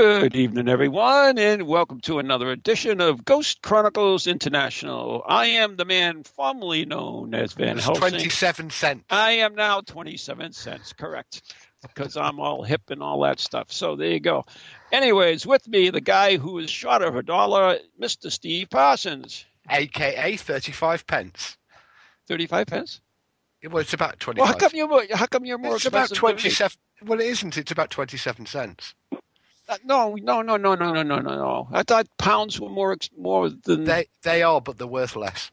Good evening, everyone, and welcome to another edition of Ghost Chronicles International. I am the man formerly known as Van Helsing. 27 cents. I am now 27 cents, correct, because I'm all hip and all that stuff. So there you go. Anyways, with me, the guy who is short of a dollar, Mr. Steve Parsons. AKA 35 pence. 35 pence? Well, it's about 25. Well, how come, you're more, how come you're more it's about expensive than me? 27. Well, it isn't. It's about 27 cents. Uh, No, no, no, no, no, no, no, no, no. I thought pounds were more more than They they are, but they're worth less.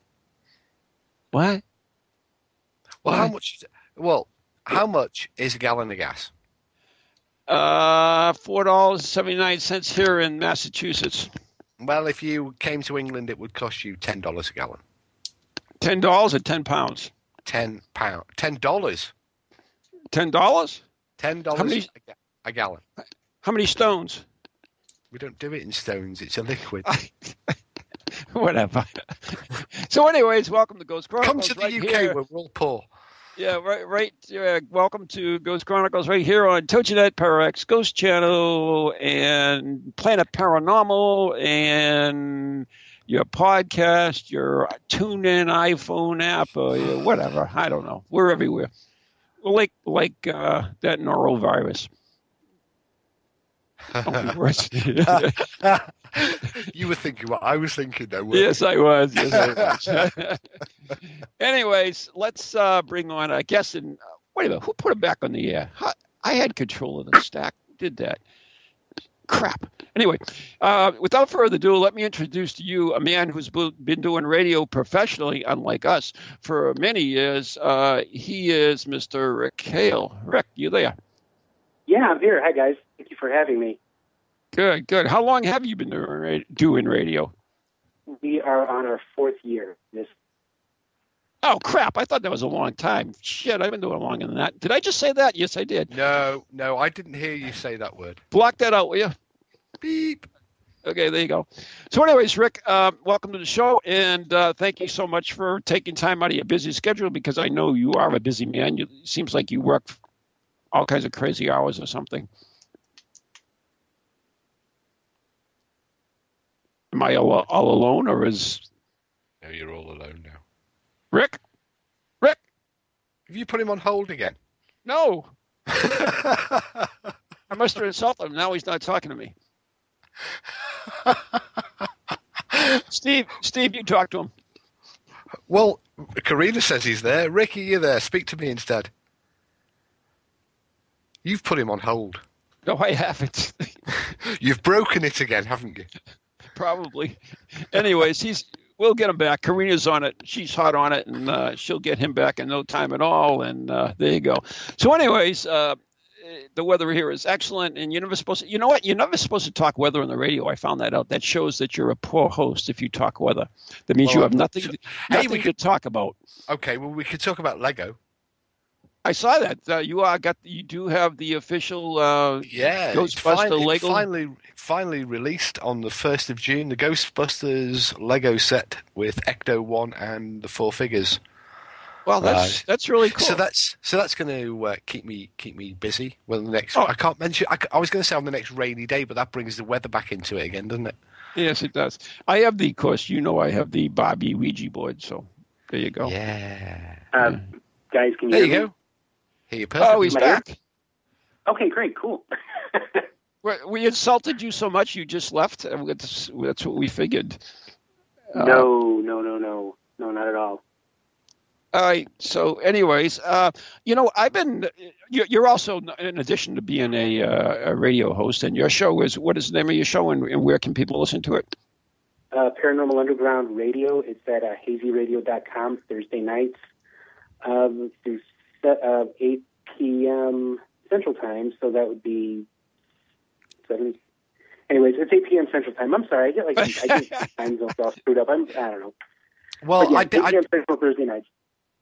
what? Well, Why? how much? Well, how much is a gallon of gas? Uh, four dollars seventy nine cents here in Massachusetts. Well, if you came to England, it would cost you ten dollars a gallon. Ten dollars or ten pounds? Ten pound. Ten dollars. Ten dollars? Ten dollars a gallon. How many stones? We don't do it in stones. It's a liquid. Whatever. so, anyways, welcome to Ghost Chronicles. Come to the right UK here. we're all poor. Yeah, right, right. Yeah, welcome to Ghost Chronicles right here on TogiNet, Parax Ghost Channel, and Planet Paranormal, and your podcast, your TuneIn iPhone app, or your whatever. I don't know. We're everywhere. Like like uh, that norovirus. Only you were thinking what I was thinking, though. weren't yes, I was. Yes, I was. Anyways, let's uh, bring on a guest. And uh, wait a minute, who put it back on the air? How- I had control of the stack. Who did that? Crap. Anyway, uh, without further ado, let me introduce to you a man who's been doing radio professionally, unlike us, for many years. Uh, he is Mr. Rick Hale. Rick, you there? Yeah, I'm here. Hi, guys. Thank you for having me. Good, good. How long have you been doing, doing radio? We are on our fourth year. This Oh crap! I thought that was a long time. Shit, I've been doing longer than that. Did I just say that? Yes, I did. No, no, I didn't hear you say that word. Block that out, will you? Beep. Okay, there you go. So, anyways, Rick, uh, welcome to the show, and uh, thank you so much for taking time out of your busy schedule because I know you are a busy man. You it seems like you work all kinds of crazy hours or something. Am I all, all alone, or is No, you're all alone now. Rick? Rick? Have you put him on hold again? No, I must have insulted him. Now he's not talking to me. Steve, Steve, you talk to him. well, Karina says he's there. Ricky, you're there. Speak to me instead. You've put him on hold. No, I haven't. You've broken it again, haven't you? Probably. Anyways, he's. We'll get him back. Karina's on it. She's hot on it, and uh, she'll get him back in no time at all. And uh, there you go. So, anyways, uh, the weather here is excellent, and you're never supposed. To, you know what? You're never supposed to talk weather on the radio. I found that out. That shows that you're a poor host if you talk weather. That means Well, you have nothing. To, Hey, nothing we to could- talk about. Okay, well, we could talk about Lego. I saw that. Uh, you are got. You do have the official. Uh, Yeah, Ghostbuster it's finally, Lego? finally finally released on the first of June. The Ghostbusters Lego set with Ecto One and the four figures. well, that's Right. that's really cool. So that's so that's going to uh, keep me keep me busy. Well, the next Oh. I can't mention. I, c- I was going to say on the next rainy day, but that brings the weather back into it again, doesn't it? yes, it does. I have the. Of course, you know, I have the Bobby Ouija board. So there you go. Yeah. uh, guys, can you There hear you me? go. You. Oh, he's back. Okay, great, cool. We- We insulted you so much you just left. Uh, That's, that's what we figured. Uh, no, no, no, no, no, not at all. All right. So, anyways, uh, you know, I've been. You're also, in addition to being a, uh, a radio host, and your show is what is the name of your show, and, and where can people listen to it? Uh, Paranormal Underground Radio. It's at uh, hazyradio.com Thursday nights um, through uh, 8 p.m. Central Time. So that would be seven. Anyways, it's 8 p.m. Central Time. I'm sorry, I get like I get time zones all screwed up. I'm I don't know. Well, but yeah, I, did, 8 I p.m. Central Thursday nights.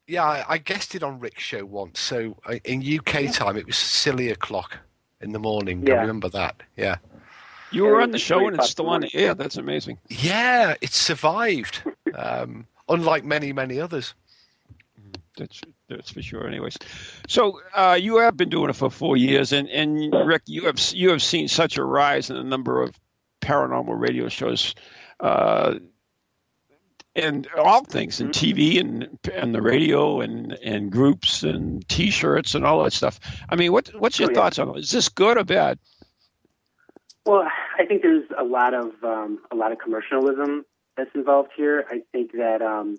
yeah, I, I guessed it on Rick's show once. So uh, in UK time, it was silly o'clock in the morning. I remember that. Yeah. You were on the show and it's still on the the air. That's amazing. Yeah, it survived. um, unlike many, many others. That's that's for sure. Anyways, so uh, you have been doing it for four years, and and Rick, you have you have seen such a rise in the number of paranormal radio shows, uh, and all things in TV and and the radio and and groups and T-shirts and all that stuff. I mean, what what's your Oh, yeah. thoughts on it? Is this good or bad? Well, I think there's a lot of um, a lot of commercialism that's involved here. I think that um,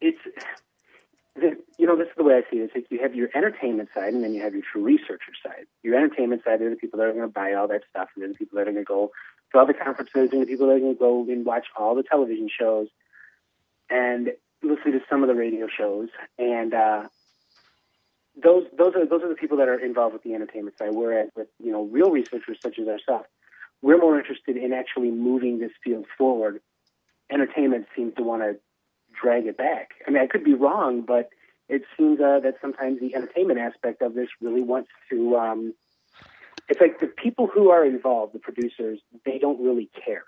it's you know this is the way I see it. It's like you have your entertainment side, and then you have your true researcher side. Your entertainment side are the people that are going to buy all that stuff, and they're the people that are going to go to all the conferences, and the people that are going to go and watch all the television shows, and listen to some of the radio shows, and uh, those those are those are the people that are involved with the entertainment side. Whereas with you know real researchers such as ourselves, we're more interested in actually moving this field forward. Entertainment seems to want to drag it back. I mean, I could be wrong, but it seems uh, that sometimes the entertainment aspect of this really wants to. Um, it's like the people who are involved, the producers, they don't really care.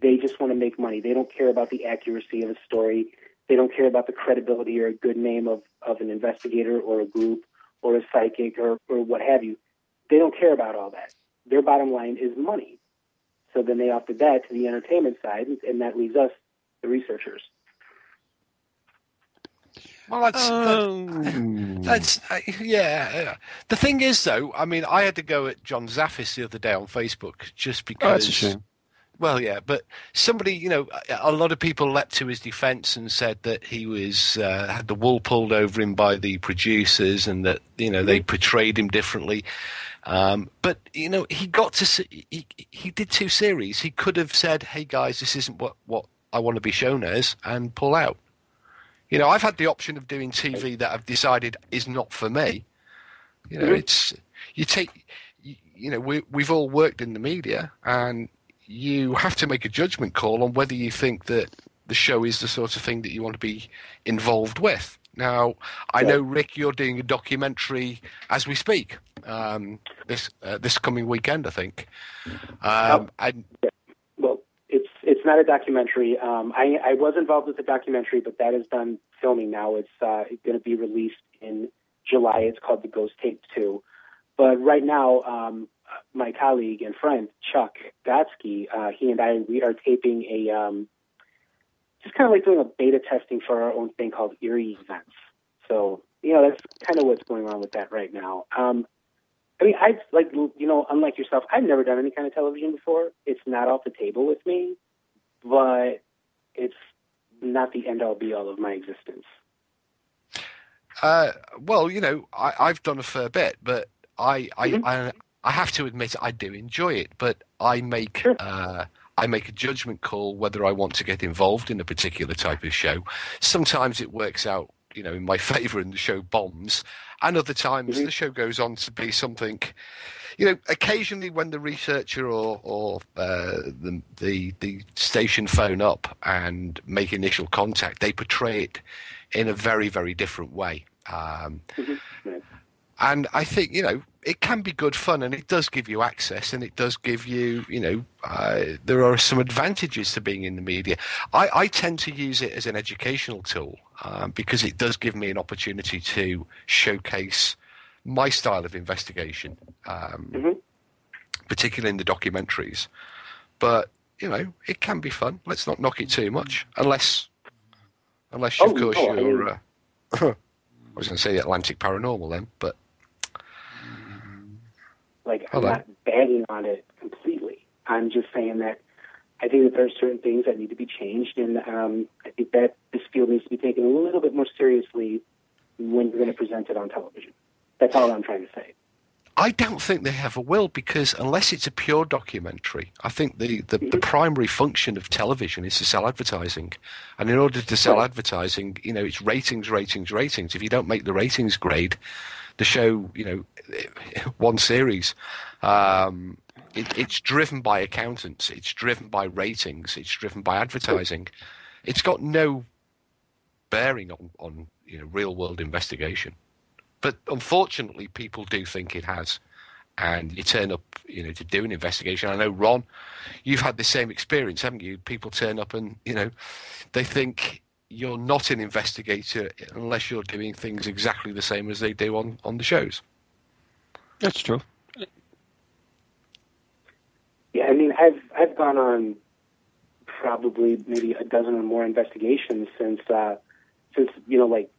They just want to make money. They don't care about the accuracy of a story. They don't care about the credibility or a good name of, of an investigator or a group or a psychic or, or what have you. They don't care about all that. Their bottom line is money. So then they offer that to the entertainment side, and, and that leaves us, the researchers. Well, that's that- Um, that's uh, yeah. yeah. The thing is, though, I mean, I had to go at John Zaffis the other day on Facebook just because. oh, that's a shame. Well, yeah, but somebody, you know, a- lot of people leapt to his defence and said that he was uh, had the wool pulled over him by the producers and that you know they portrayed him differently. Um, but you know, he got to see, he he did two series. He could have said, "Hey guys, this isn't what what I want to be shown as," and pull out. You know, I've had the option of doing TV that I've decided is not for me. You know, Mhm. it's you take, you, you know, we we've all worked in the media, and you have to make a judgment call on whether you think that the show is the sort of thing that you want to be involved with. Now, I know Rick, you're doing a documentary as we speak. Um, this uh, this coming weekend, I think. Um, and Well, it's it's not a documentary. Um, I, I was involved with the documentary, but that is done filming now. It's uh, going to be released in July. It's called The Ghost Tape Two. But right now, um, my colleague and friend Chuck Gotsky, uh, he and I, we are taping a um, just kind of like doing a beta testing for our own thing called Eerie Events. So you know that's kind of what's going on with that right now. Um, I mean, I've like you know, unlike yourself, I've never done any kind of television before. It's not off the table with me, but it's not the end all be all of my existence. Uh, well, you know, I, I've done a fair bit, but I, I, Mhm. I, I have to admit I do enjoy it. But I make, Sure. uh, I make a judgment call whether I want to get involved in a particular type of show. Sometimes it works out, you know, in my favour, and the show bombs, and other times Mhm. the show goes on to be something. You know, occasionally when the researcher or or uh, the, the the station phone up and make initial contact, they portray it in a very very different way. Um, Right. And I think you know it can be good fun, and it does give you access, and it does give you you know uh, there are some advantages to being in the media. I, I tend to use it as an educational tool um, because it does give me an opportunity to showcase my style of investigation, um, Mhm. particularly in the documentaries. But you know it can be fun. Let's not knock it too much, unless unless of Oh, course I you're. Uh, I was going to say the Atlantic Paranormal then, but Like I'm Hello. not bagging on it completely. I'm just saying that I think that there are certain things that need to be changed, and um, I think that this field needs to be taken a little bit more seriously when you're going to present it on television. That's all I'm trying to say. I don't think they ever will because unless it's a pure documentary, I think the, the, the, primary function of television is to sell advertising. And in order to sell advertising, you know, it's ratings, ratings, ratings. If you don't make the ratings grade, the show, you know, one series, um, it, it's driven by accountants, it's driven by ratings, it's driven by advertising. It's got no bearing on, on you know, real world investigation. But unfortunately, people do think it has. And you turn up, you know, to do an investigation. I know, Ron, you've had the same experience, haven't you? People turn up and, you know, they think you're not an investigator unless you're doing things exactly the same as they do on, on the shows. That's true. Yeah, I mean, I've I've gone on probably maybe a dozen or more investigations since uh, since you know like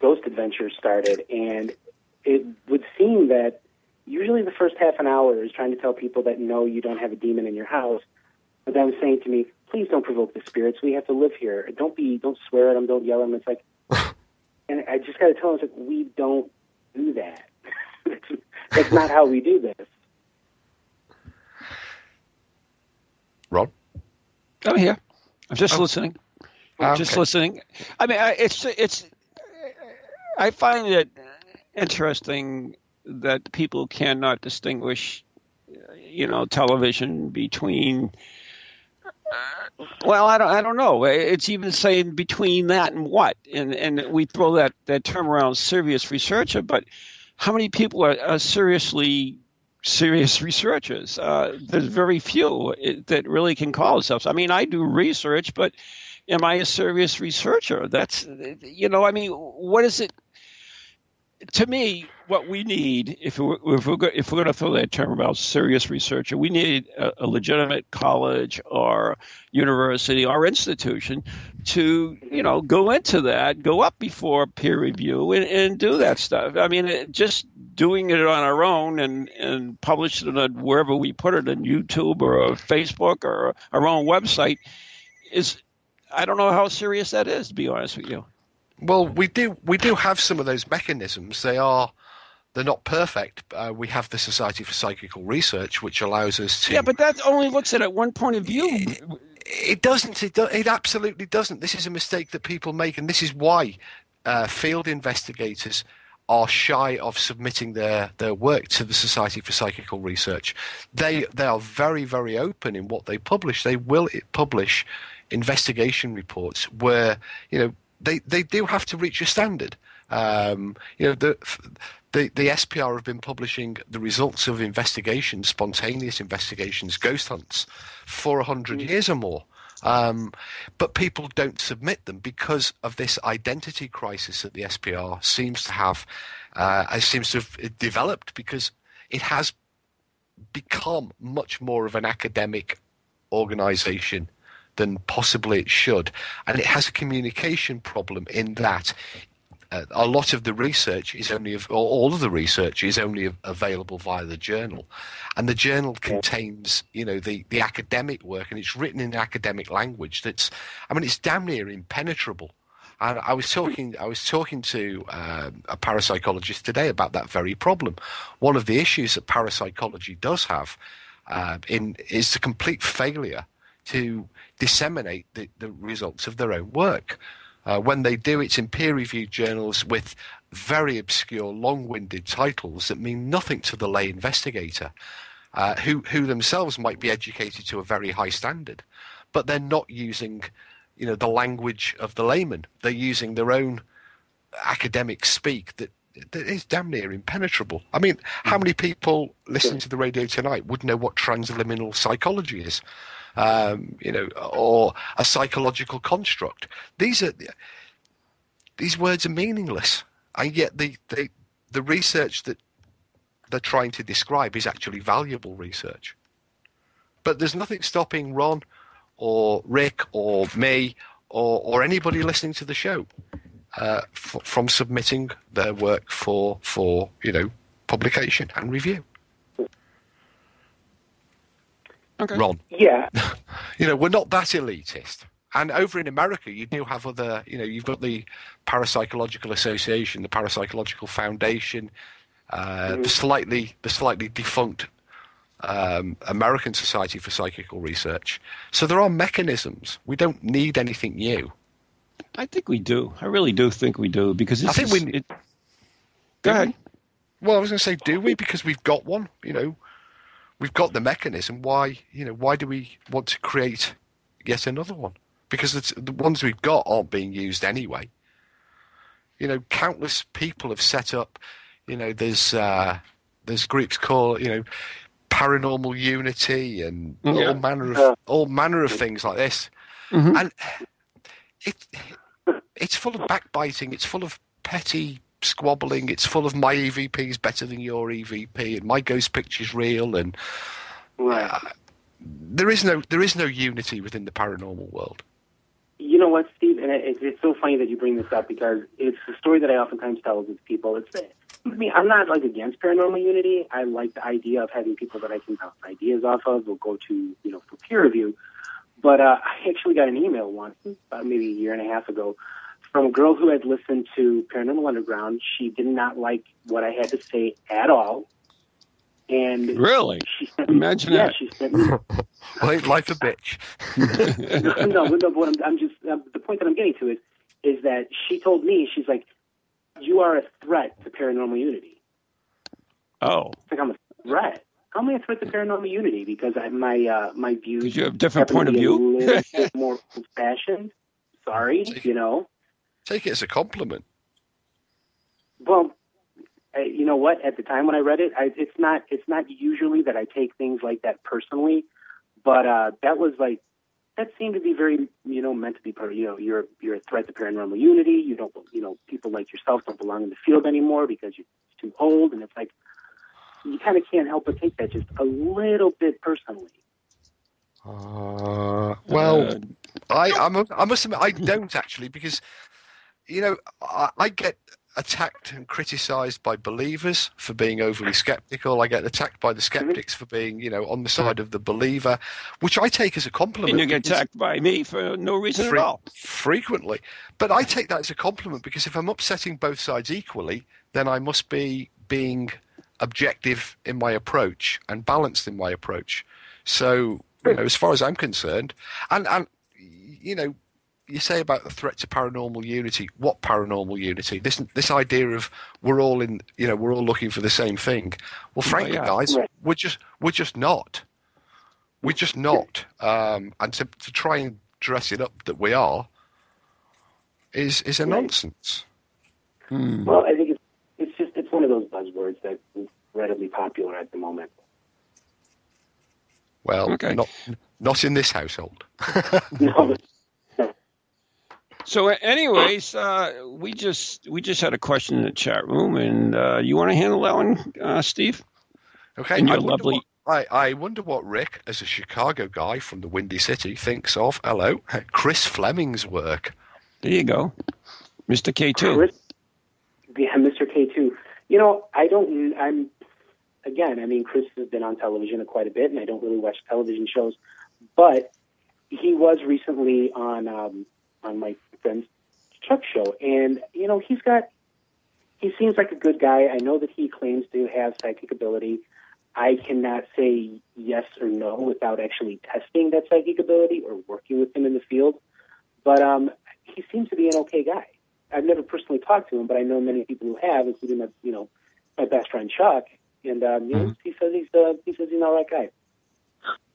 Ghost Adventures started, and it would seem that usually the first half an hour is trying to tell people that no, you don't have a demon in your house, but then saying to me, please don't provoke the spirits. We have to live here. Don't be, don't swear at them. Don't yell at them. It's like, and I just got to tell them, it's like we don't do that. that's, not how we do this. Rob, I'm here. I'm just oh. listening. I'm ah, okay. just listening. I mean, it's it's I find it interesting that people cannot distinguish, you know, television between. Well, I don't, I don't know. It's even saying between that and what, and and we throw that that term around, serious researcher. But how many people are, are seriously serious researchers? Uh, there's very few that really can call themselves. I mean, I do research, but am I a serious researcher? That's you know, I mean, what is it? to me, what we need, if we're, if we're, if we're going to throw that term about serious researcher, we need a, a, legitimate college or university or institution to, you know, go into that, go up before peer review and, and do that stuff. I mean, it, just doing it on our own and, and publishing it wherever we put it on YouTube or Facebook or our own website is, I don't know how serious that is, to be honest with you. Well, we do we do have some of those mechanisms. They are they're not perfect. Uh, we have the Society for Psychical Research, which allows us to. Yeah, but that only looks at it one point of view. It, it doesn't. It, do, it absolutely doesn't. This is a mistake that people make, and this is why uh, field investigators are shy of submitting their, their work to the Society for Psychical Research. They they are very very open in what they publish. They will publish investigation reports where you know they they do have to reach a standard. Um, you know the. The, the SPR have been publishing the results of investigations, spontaneous investigations, ghost hunts, for 100 mm. years or more. Um, but people don't submit them because of this identity crisis that the SPR seems to have, uh, seems to have developed because it has become much more of an academic organization than possibly it should. And it has a communication problem in that a lot of the research is only, or all of the research is only available via the journal, and the journal contains, you know, the the academic work, and it's written in academic language. That's, I mean, it's damn near impenetrable. And I was talking, I was talking to uh, a parapsychologist today about that very problem. One of the issues that parapsychology does have uh, in is the complete failure to disseminate the, the results of their own work. Uh, when they do, it's in peer reviewed journals with very obscure, long winded titles that mean nothing to the lay investigator, uh, who, who themselves might be educated to a very high standard, but they're not using you know, the language of the layman. They're using their own academic speak that that is damn near impenetrable. I mean, how many people listening to the radio tonight would know what transliminal psychology is? Um, you know, or a psychological construct. These are these words are meaningless, and yet the the, the research that they're trying to describe is actually valuable research. But there's nothing stopping Ron or Rick or me or, or anybody listening to the show uh, f- from submitting their work for for you know publication and review. Okay. Ron. Yeah. you know, we're not that elitist. And over in America, you do have other, you know, you've got the Parapsychological Association, the Parapsychological Foundation. uh, the slightly the slightly defunct um, American Society for Psychical Research. So there are mechanisms. We don't need anything new. I think we do. I really do think we do because it's I think just- we- it- Go ahead. we? Well, I was going to say, do we? Because we've got one. You know, we've got the mechanism. Why? You know, why do we want to create yet another one? Because the ones we've got aren't being used anyway. You know, countless people have set up. You know, there's uh, there's groups called you know paranormal unity and Yeah. all manner of Yeah. all manner of things like this, Mhm. and it it's full of backbiting. It's full of petty squabbling. It's full of my EVP is better than your EVP, and my ghost picture's real. And Right. there is no there is no unity within the paranormal world. You know what, Steve? And it, it's so funny that you bring this up because it's the story that I oftentimes tell with people. It's I mean, I'm not like against paranormal unity. I like the idea of having people that I can bounce ideas off of or go to, you know, for peer review. But uh, I actually got an email once, about maybe a year and a half ago, from a girl who had listened to Paranormal Underground. She did not like what I had to say at all, and Really? she sent me, Imagine yeah, that. she sent me Well, ain't life a bitch. no, no, no, but I'm, I'm just uh, the point that I'm getting to is is that she told me she's like, you are a threat to paranormal unity. Oh, It's like I'm a threat. How am I a threat to paranormal unity? Because I, my uh, my views because you have a different point of view. more old fashioned. Sorry, you know. Take it as a compliment. Well, you know what? At the time when I read it, I, it's not it's not usually that I take things like that personally, but uh, that was like that seemed to be very you know meant to be part. You know, you're you're a threat to paranormal unity. You don't you know people like yourself don't belong in the field anymore because you're too old, and it's like you kind of can't help but take that just a little bit personally. Uh, well, Uh, I I'm, I must admit I don't actually because you know I, I get attacked and criticised by believers for being overly skeptical. I get attacked by the skeptics for being you know on the uh-huh. side of the believer, which I take as a compliment. and you get attacked by me for no reason Fre- at all. frequently. But I take that as a compliment because if I'm upsetting both sides equally, then I must be being objective in my approach and balanced in my approach. So, you know, as far as I'm concerned, and and you know, you say about the threat to paranormal unity. What paranormal unity? This this idea of we're all in, you know, we're all looking for the same thing. Well, frankly, yeah. guys, Right. we're just we're just not. We're just not. Um, and to to try and dress it up that we are is is a Right. nonsense. Hmm. Well, I think it's it's just it's one of those buzzwords that's incredibly popular at the moment. Well, Okay. not not in this household. No, So, anyways, uh, we just we just had a question in the chat room, and uh, you want to handle that one, uh, Steve? Okay, And I your wonder lovely- What, I, I wonder what Rick, as a Chicago guy from the Windy City, thinks of hello Chris Fleming's work. There you go, Mister K two. Yeah, Mr. K two. You know, I don't. I'm again. I mean, Chris has been on television quite a bit, and I don't really watch television shows, but he was recently on um, on my friend's Chuck show, and you know, he's got. He seems like a good guy. I know that he claims to have psychic ability. I cannot say yes or no without actually testing that psychic ability or working with him in the field. But um, he seems to be an okay guy. I've never personally talked to him, but I know many people who have, including my, you know, my best friend Chuck. And um, you know, he says he's uh, he says he's an all right guy.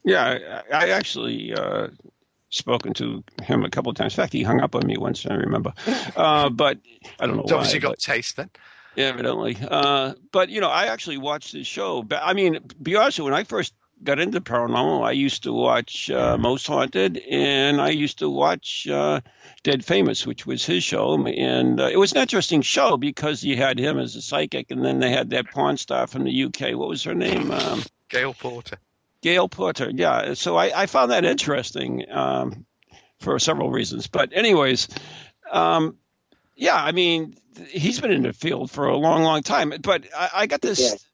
Yeah, I, I actually uh, spoken to him a couple of times. In fact, he hung up on me once. I remember, uh, but I don't know why. obviously got but- taste then. evidently. Uh, but you know, I actually watched his show. But I mean, be honest, when I first got into paranormal, I used to watch uh, Most Haunted, and I used to watch uh, Dead Famous, which was his show, and uh, it was an interesting show because you had him as a psychic, and then they had that porn star from the UK. What was her name? Um, Gail Porter. Gail Porter. Yeah, so I, I found that interesting um, for several reasons. But anyways, um, yeah, I mean, he's been in the field for a long, long time. But I, I got this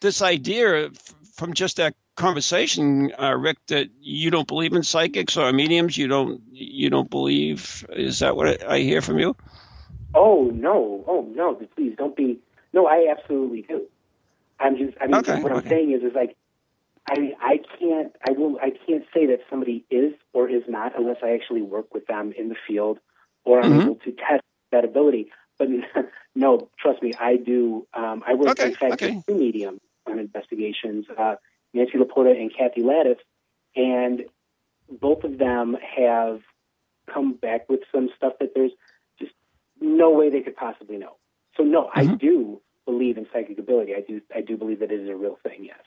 this idea from just that conversation, uh, Rick, that you don't believe in psychics or mediums. You don't you don't believe. Is that what I hear from you? Oh no, oh no, please don't be. No, I absolutely do. I'm just. I mean, Okay, what I'm saying is, is like, I I can't. I will. I can't say that somebody is or is not unless I actually work with them in the field, or I'm Mhm. able to test that ability. But no, trust me, I do. Um, I work Okay, in fact okay. two mediums on investigations, uh, Nancy Laporta and Kathy Lattice, and both of them have come back with some stuff that there's just no way they could possibly know. So no, I Mhm. do believe in psychic ability. I do. I do believe that it is a real thing. Yes.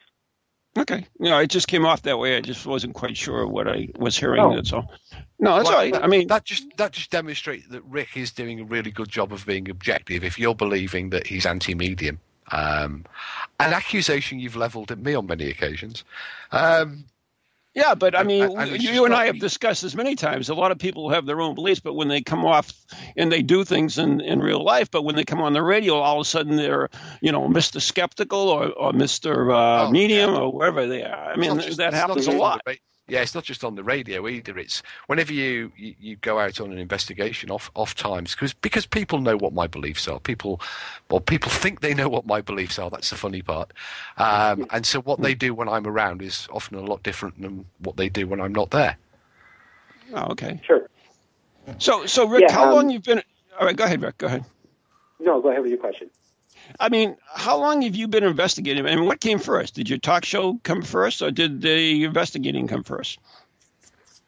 Okay. You know, it just came off that way. I just wasn't quite sure what I was hearing. No. That's all. No, that's Well, all right. that- I mean, that just that just demonstrates that Rick is doing a really good job of being objective. If you're believing that he's anti-medium, um, an accusation you've levelled at me on many occasions. Um, yeah, but I mean, and it's you and I have discussed this many times. A lot of people have their own beliefs, but when they come off and they do things in, in real life, but when they come on the radio, all of a sudden they're, you know, Mr. Skeptical or, or Mr. Uh, Oh, Medium yeah. or wherever they are. I mean, just- that happens a lot. Yeah, it's not just on the radio either. It's whenever you, you, you go out on an investigation off off times because because people know what my beliefs are. People, well, people think they know what my beliefs are. That's the funny part. Um, and so what they do when I'm around is often a lot different than what they do when I'm not there. Oh, okay. Sure. So, so Rick, Yeah, how um, long you've been? All right, go ahead, Rick. Go ahead. No, go ahead with your question. I mean, how long have you been investigating? I mean, what came first? Did your talk show come first, or did the investigating come first?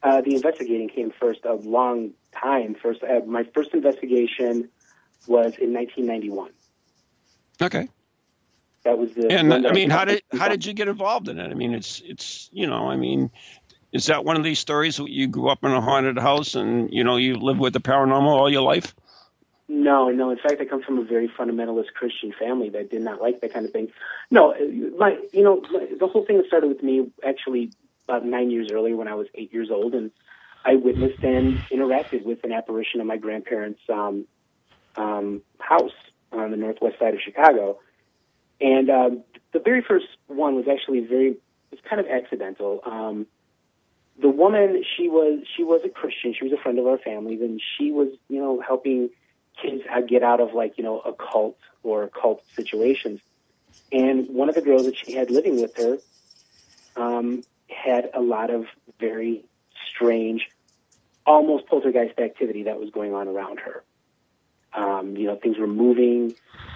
Uh, the investigating came first a long time. First, uh, my first investigation was in 1991. Okay. That was the. And I mean, how did how did you get involved in it? I mean, it's it's you know, I mean, is that one of these stories that you grew up in a haunted house and you know you lived with the paranormal all your life? No, no. In fact, I come from a very fundamentalist Christian family that did not like that kind of thing. No, uh, my, you know, my, the whole thing started with me actually about nine years earlier when I was eight years old, and I witnessed and interacted with an apparition in my grandparents' um, um, house on the northwest side of Chicago. And um, the very first one was actually very, it was kind of accidental. Um, the woman, she was, she was a Christian. She was a friend of our family's, and she was, you know, helping kids get out of like you know a cult or cult situations. And one of the girls that she had living with her um, had a lot of very strange, almost poltergeist activity that was going on around her. Um, you know, things were moving,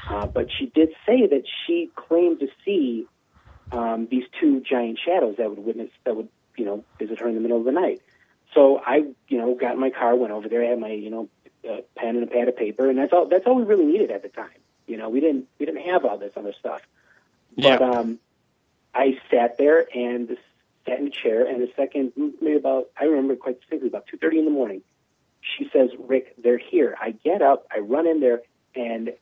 uh, but she did say that she claimed to see um, these two giant shadows that would witness that would you know visit her in the middle of the night. So I, you know, got in my car, went over there, I had my, you know, uh, pen and a pad of paper, and that's all. That's all we really needed at the time. You know, we didn't we didn't have all this other stuff. Yeah. But um, I sat there and sat in a chair, and the second, maybe about, I remember quite distinctly, about two thirty in the morning, she says, "Rick, they're here." I get up, I run in there, and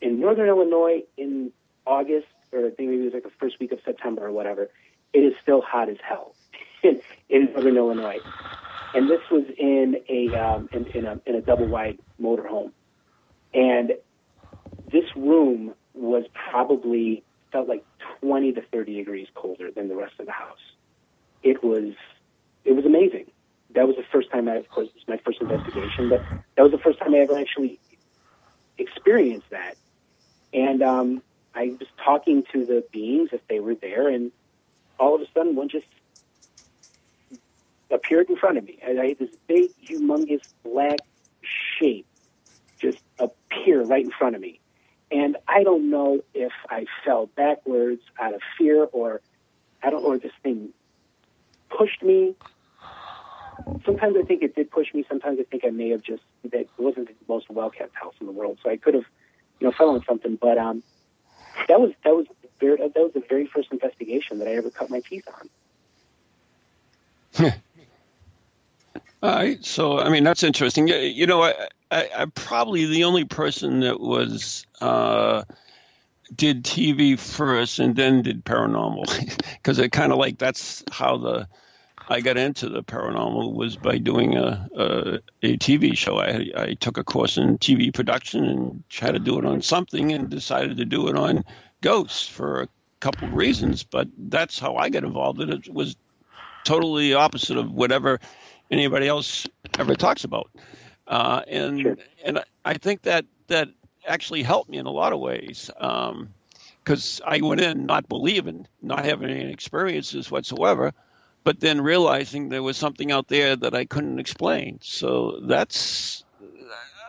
in Northern Illinois in August, or I think maybe it was like the first week of September or whatever, it is still hot as hell in, in Northern Illinois. And this was in a um, in, in a in a double wide motorhome, and this room was probably felt like 20 to 30 degrees colder than the rest of the house. It was it was amazing. That was the first time I, of course, it was my first investigation, but that was the first time I ever actually experienced that. And um, I was talking to the beings if they were there, and all of a sudden one just appeared in front of me. And I had this big, humongous black shape just appear right in front of me. And I don't know if I fell backwards out of fear or I don't if this thing pushed me. Sometimes I think it did push me. Sometimes I think I may have just that wasn't the most well kept house in the world, so I could have, you know, fell on something. But um, that was that was very, that was the very first investigation that I ever cut my teeth on. All right. So, I mean, that's interesting. You- know, I, I, I'm probably the only person that was uh, did TV first and then did paranormal because I kind of like that's how the I got into the paranormal was by doing a a, a TV show. I I took a course in TV production and tried to do it on something and decided to do it on ghosts for a couple of reasons. But that's how I got involved in it. It was totally opposite of whatever anybody else ever talks about. Uh, and Sure. and I- think that that actually helped me in a lot of ways. Um, because I went in not believing, not having any experiences whatsoever, but then realizing there was something out there that I couldn't explain. So that's,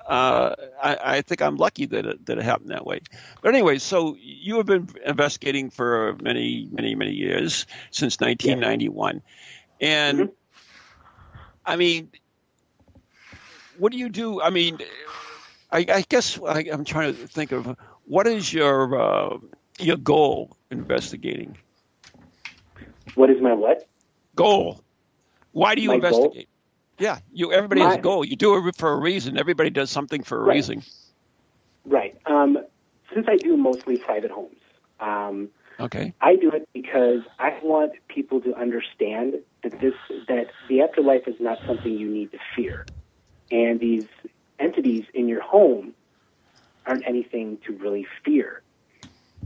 uh, I, I, think I'm lucky that it, that it happened that way. But anyway, so you have been investigating for many, many, many years since 1991, yeah. and mm-hmm. I mean, what do you do? I mean, I, I guess I, am trying to think of what is your uh, your goal investigating? What is my what? Goal. Why do you my investigate? Goal? Yeah, you. Everybody my, has a goal. You do it for a reason. Everybody does something for a right. reason. Right. Um, since I do mostly private homes, um, okay, I do it because I want people to understand that this that the afterlife is not something you need to fear, and these entities in your home aren't anything to really fear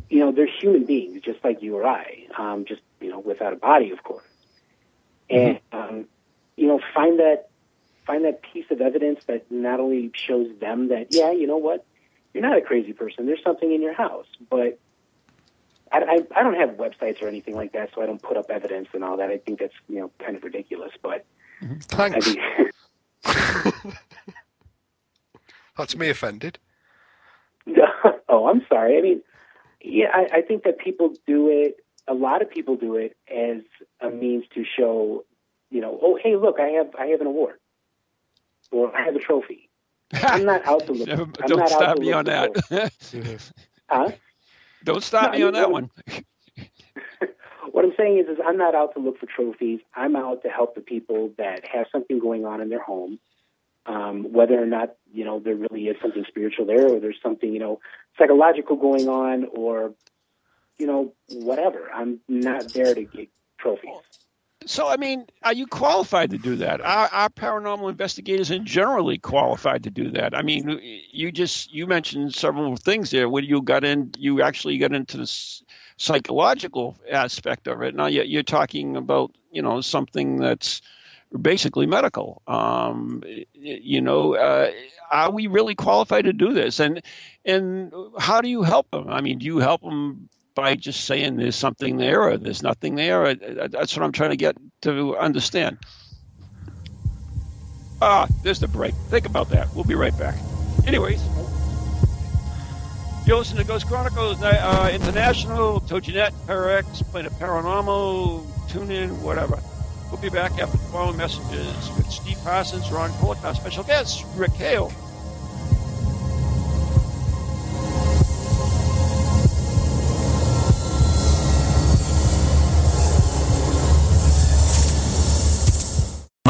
you know, they're human beings just like you or I, um, just, you know, without a body, of course. And, mm-hmm. um, you know, find that, find that piece of evidence that not only shows them that, yeah, you know what, you're not a crazy person. There's something in your house, but I, I, I don't have websites or anything like that, so I don't put up evidence and all that. I think that's, you know, kind of ridiculous, but. Thanks. I mean, that's me offended. oh, I'm sorry. I mean, yeah, I, I think that people do it. A lot of people do it as a means to show, you know, oh, hey, look, I have I have an award, or I have a trophy. I'm not out to look. I'm Don't not stop me on that. huh? Don't stop no, me on that one. what I'm saying is, is I'm not out to look for trophies. I'm out to help the people that have something going on in their home, um, whether or not you know there really is something spiritual there, or there's something you know psychological going on or you know whatever. I'm not there to get trophies. So, I mean, are you qualified to do that? Are, are paranormal investigators in generally qualified to do that? I mean, you just you mentioned several things there. When you got in, you actually got into the psychological aspect of it. Now you're talking about you know something that's basically medical. Um, you know, uh, are we really qualified to do this? And and how do you help them? I mean, do you help them by just saying there's something there or there's nothing there? That's what I'm trying to get to understand. Ah, there's the break. Think about that. We'll be right back. Anyways. You're listening to Ghost Chronicles uh, International, TogiNet, Parax, Planet Paranormal, tune in, whatever. We'll be back after the following messages with Steve Parsons, Ron Court, our special guest, Rick Hale.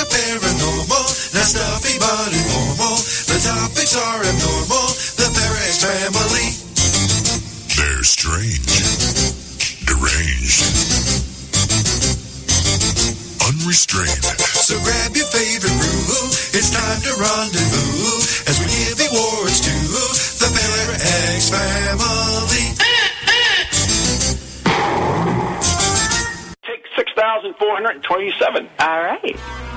Are paranormal, not stuffy but informal. The topics are abnormal, the Parax family. They're strange deranged. Unrestrained. So grab your favorite brew. It's time to rendezvous as we give awards to the Parax family. Take 6,427. All right.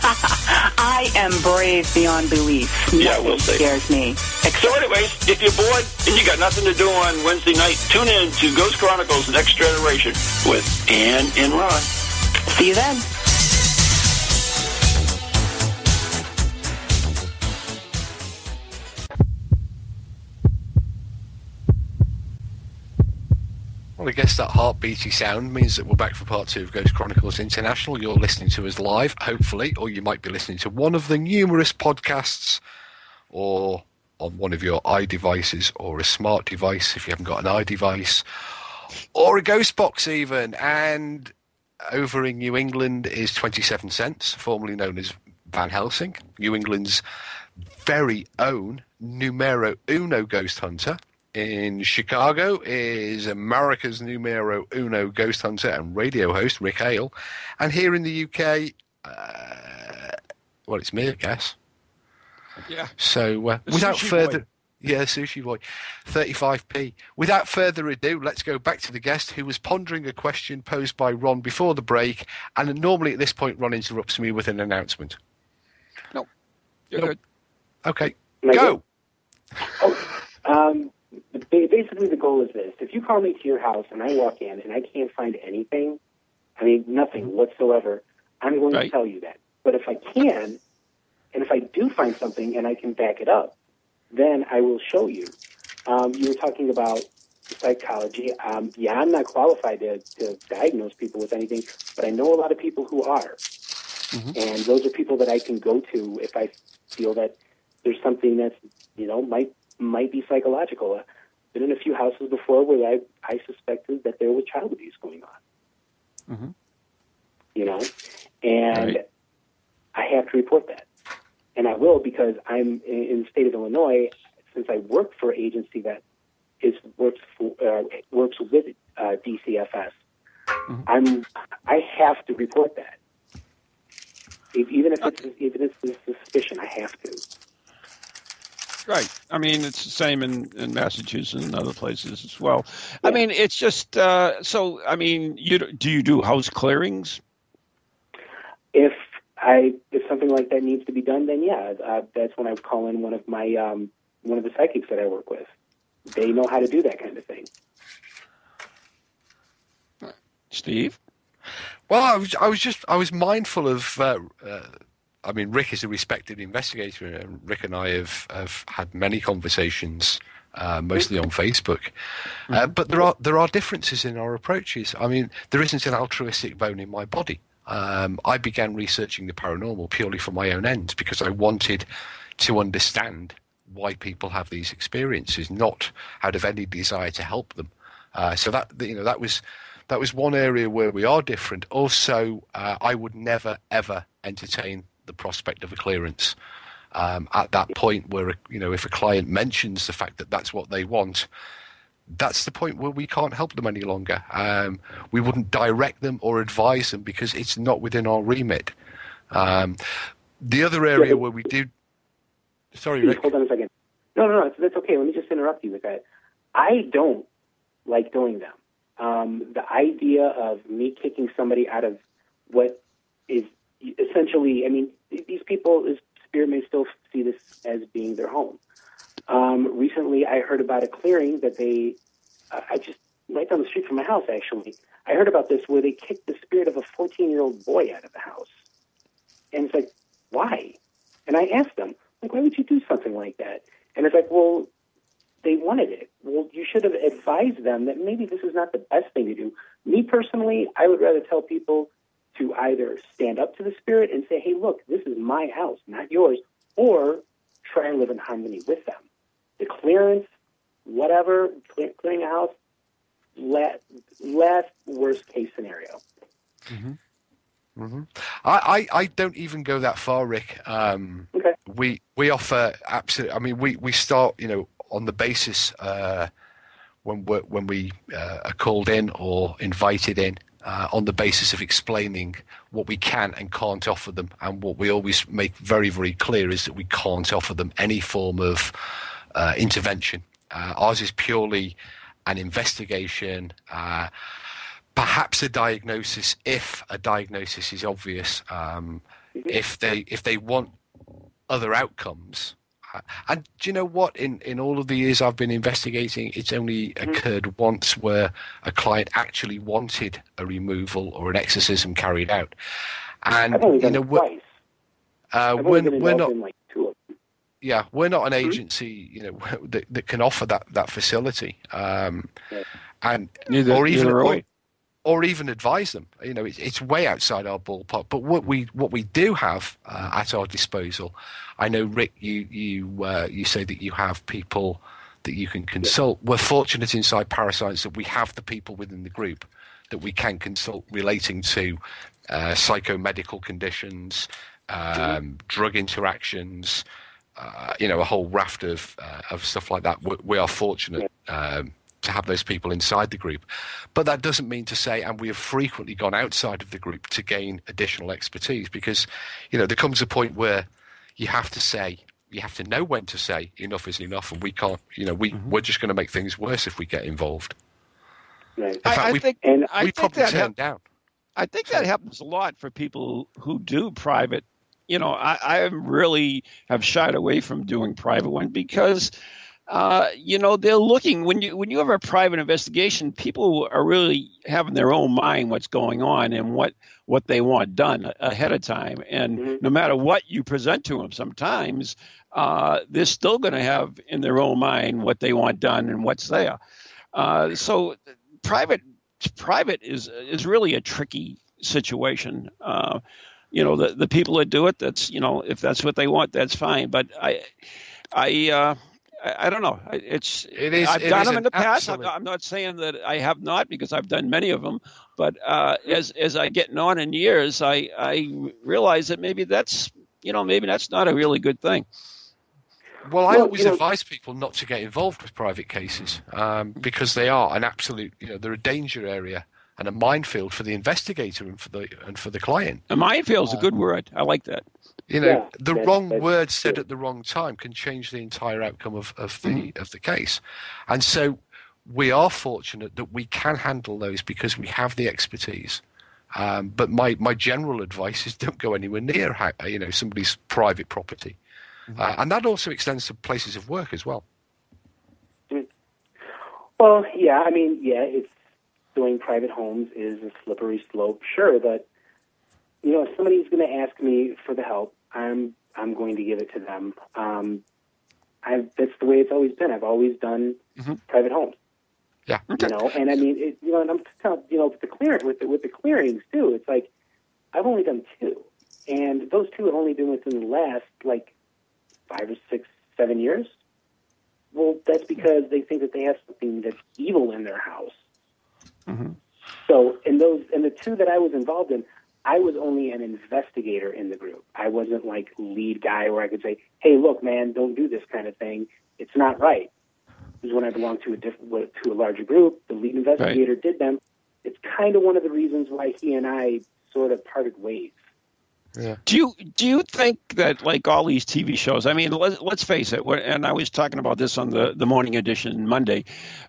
I am brave beyond belief. Yeah, we'll see. scares me. So anyways, if you're bored and you got nothing to do on Wednesday night, tune in to Ghost Chronicles Next Generation with Ann and Ron. See you then. Well, I guess that heartbeaty sound means that we're back for part two of Ghost Chronicles International. You're listening to us live, hopefully, or you might be listening to one of the numerous podcasts or on one of your iDevices or a smart device if you haven't got an iDevice or a ghost box even. And over in New England is 27 cents, formerly known as Van Helsing, New England's very own numero uno ghost hunter. In Chicago is America's numero uno ghost hunter and radio host Rick Hale. And here in the UK, uh, well, it's me, I guess. Yeah. So uh, without further, boy. yeah, sushi boy, thirty-five p. Without further ado, let's go back to the guest who was pondering a question posed by Ron before the break. And normally at this point, Ron interrupts me with an announcement. No. You're Nope. good. Okay, Am I go. Um, ba- basically, the goal is this: if you call me to your house and I walk in and I can't find anything, I mean nothing whatsoever, I'm going to tell you that. But if I can, and if I do find something and I can back it up, then I will show you. Um, you were talking about psychology. Um, yeah, I'm not qualified to, to diagnose people with anything, but I know a lot of people who are. And those are people that I can go to if I feel that there's something that's, you know, might might be psychological. Been in a few houses before where I, I suspected that there was child abuse going on. Mhm. You know, and Right. I have to report that. And I will because I'm in, in the state of Illinois, since I work for an agency that is works for, uh, works with uh, DCFS. I'm I have to report that. If, even if it's even if it's a suspicion, I have to. Right. I mean, it's the same in, in Massachusetts and other places as well. I mean, it's just uh, so. I mean, you do you do house clearings? If I if something like that needs to be done, then yeah, uh, that's when I call in one of my um, one of the psychics that I work with. They know how to do that kind of thing. Steve? Well, I was, I was just, I was mindful of. Uh, uh, I mean, Rick is a respected investigator, and Rick and I have, have had many conversations, uh, mostly on Facebook. Uh, but there are there are differences in our approaches. I mean, there isn't an altruistic bone in my body. Um, I began researching the paranormal purely for my own ends because I wanted to understand why people have these experiences, not out of any desire to help them. Uh, so that you know that was that was one area where we are different. Also, uh, I would never ever entertain the prospect of a clearance um, at that point where you know if a client mentions the fact that that's what they want. That's the point where we can't help them any longer. Um, we wouldn't direct them or advise them because it's not within our remit. Um, the other area where we do. Sorry, Rick. hold on a second. No, no, no, that's, that's okay. Let me just interrupt you with that. I don't like doing them. Um, the idea of me kicking somebody out of what is essentially, I mean, these people, is spirit may still see this as being their home. Um, recently, I heard about a clearing that they, uh, I just, right down the street from my house, actually, I heard about this where they kicked the spirit of a 14 year old boy out of the house. And it's like, why? And I asked them, like, why would you do something like that? And it's like, well, they wanted it. Well, you should have advised them that maybe this is not the best thing to do. Me personally, I would rather tell people to either stand up to the spirit and say, hey, look, this is my house, not yours, or try and live in harmony with them. The clearance, whatever, cle- clearing a house, last, worst case scenario. Mm-hmm. Mm-hmm. I, I, I don't even go that far, Rick. Um, Okay. we we offer absolute. I mean, we, we start you know on the basis uh, when we when we uh, are called in or invited in uh, on the basis of explaining what we can and can't offer them, and what we always make very very clear is that we can't offer them any form of uh, intervention. Uh, ours is purely an investigation. Uh, perhaps a diagnosis if a diagnosis is obvious. Um, if they if they want other outcomes. And do you know what? In in all of the years I've been investigating, it's only occurred once where a client actually wanted a removal or an exorcism carried out. And I've only you know, it we're, twice. uh, I've only we're, we're not in like two yeah, we're not an agency, you know, that, that can offer that that facility, um, Yeah. and Neither- or even neither or, we. Or even advise them. You know, it's, it's way outside our ballpark. But what we what we do have uh, at our disposal, I know, Rick, you you uh, you say that you have people that you can consult. We're fortunate inside Parascience that we have the people within the group that we can consult relating to uh, psychomedical conditions, um, drug interactions, uh, you know, a whole raft of uh, of stuff like that. We, we are fortunate um, to have those people inside the group, but that doesn't mean to say, and we have frequently gone outside of the group to gain additional expertise because, you know, there comes a point where you have to say. You have to know when to say enough is enough, and we can't. You know, we mm-hmm. we're just going to make things worse if we get involved. Right. In fact, I, I we, think And I we think probably that turn hap- down. I think that happens a lot for people who do private. You know, I, I really have shied away from doing private one because, uh, you know, they're looking when you when you have a private investigation, people are really having their own mind what's going on and what what they want done ahead of time. And Mhm. no matter what you present to them, sometimes uh, they're still going to have in their own mind what they want done and what's there. Uh, so private private is is really a tricky situation. Uh, you know, the the people that do it, that's you know, if that's what they want, that's fine. But I, I, uh, I, I don't know. I- It's It is- I've it done is them in the past. I'm not, I'm not saying that I have not because I've done many of them. But uh, as as I get on in years, I I realize that maybe that's you know maybe that's not a really good thing. Well, I Well, always you know- advise people not to get involved with private cases um, because they are an absolute, you know, they're a danger area and a minefield for the investigator and for the and for the client. A minefield is a good word. I like that. You know, Yeah, the that's- wrong word said at the wrong time can change the entire outcome of, of the of the case, and so we are fortunate that we can handle those because we have the expertise. Um, but my, my general advice is don't go anywhere near ha- you know somebody's private property, uh, and that also extends to places of work as well. Well, yeah, I mean, yeah, it's doing private homes is a slippery slope, sure, but you know, if somebody's going to ask me for the help, I'm I'm going to give it to them. Um, I that's the way it's always been. I've always done Mhm. private homes, Yeah. you know, and I mean, it, you know, and I'm telling you know, with the clear with the, with the clearings too. It's like I've only done two, and those two have only been within the last like five or six, seven years. Well, that's because they think that they have something that's evil in their house. Mhm. So, in those, in the two that I was involved in, I was only an investigator in the group. I wasn't like lead guy where I could say, "Hey, look, man, don't do this kind of thing. It's not right." Because when I belonged to a different, to a larger group, the lead investigator did them. It's kind of one of the reasons why he and I sort of parted ways. Yeah. Do you do you think that like all these TV shows? I mean, let, let's face it. And I was talking about this on the the morning edition Monday,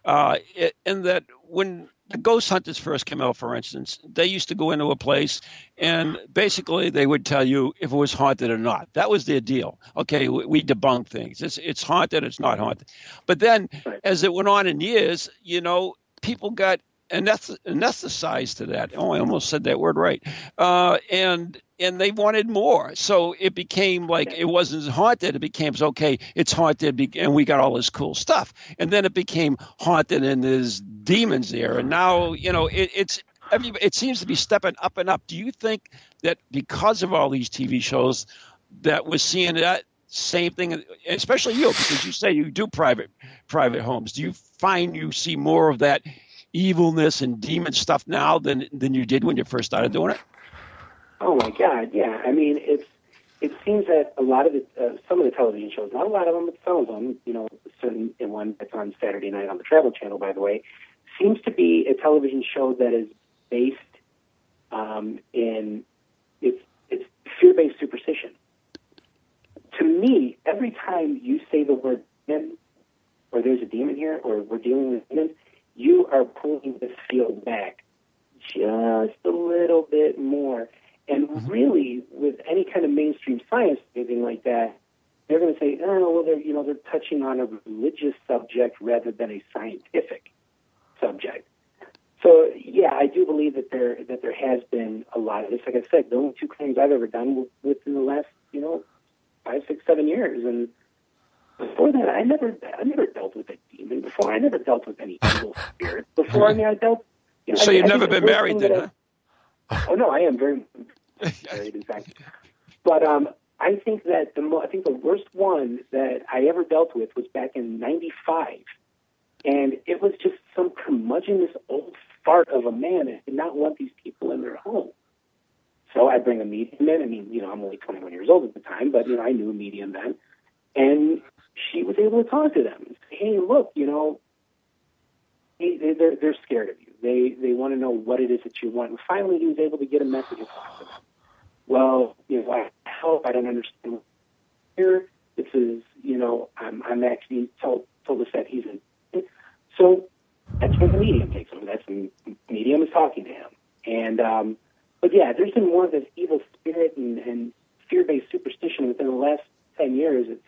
uh, it, and that when the Ghost Hunters first came out, for instance, they used to go into a place and basically they would tell you if it was haunted or not. That was their deal. Okay, we, we debunk things. It's it's haunted. It's not haunted. But then, Right. as it went on in years, you know, people got anesthetized to that. Oh, I almost said that word right. Uh, and and they wanted more, so it became like it wasn't haunted. It became okay. It's haunted, and we got all this cool stuff. And then it became haunted, and there's demons there. And now you know it, it's. It seems to be stepping up and up. Do you think that because of all these TV shows, that we're seeing that same thing, especially you, because you say you do private private homes. Do you find you see more of that evilness and demon stuff now than than you did when you first started doing it? Oh my God, yeah. I mean, it's it seems that a lot of the uh, some of the television shows, not a lot of them, but some of them, you know, certain and one that's on Saturday night on the Travel Channel, by the way, seems to be a television show that is based um, in it's it's fear based superstition. To me, every time you say the word demon, or there's a demon here, or we're dealing with demons, you are pulling this field back just a little bit more. And mm-hmm. really, with any kind of mainstream science, or anything like that, they're going to say, oh, well, they're you know they're touching on a religious subject rather than a scientific subject. So yeah, I do believe that there that there has been a lot of this. Like I said, the only two claims I've ever done within the last you know five, six, seven years, and before that, I never I never dealt with a demon before. I never dealt with any evil spirit before. I mean, I dealt. You know, So I- you've I never been married then, I- Oh no, I am very married, in fact. But um, I think that the mo- I think the worst one that I ever dealt with was back in '95, and it was just some curmudgeonous old fart of a man that did not want these people in their home. So I bring a medium in. I mean, you know, I'm only 21 years old at the time, but you know, I knew a medium then, and she was able to talk to them "Hey, look, you know, they, they- they're they're scared of you. They they want to know what it is that you want." And finally, he was able to get a message across to them. Well, you know, I help. I don't understand. Here, this is, you know, I'm I'm actually told told us that he's in. So that's when the medium takes over. That's the medium is talking to him. And um, but yeah, there's been more of this evil spirit and, and fear-based superstition within the last ten years. It's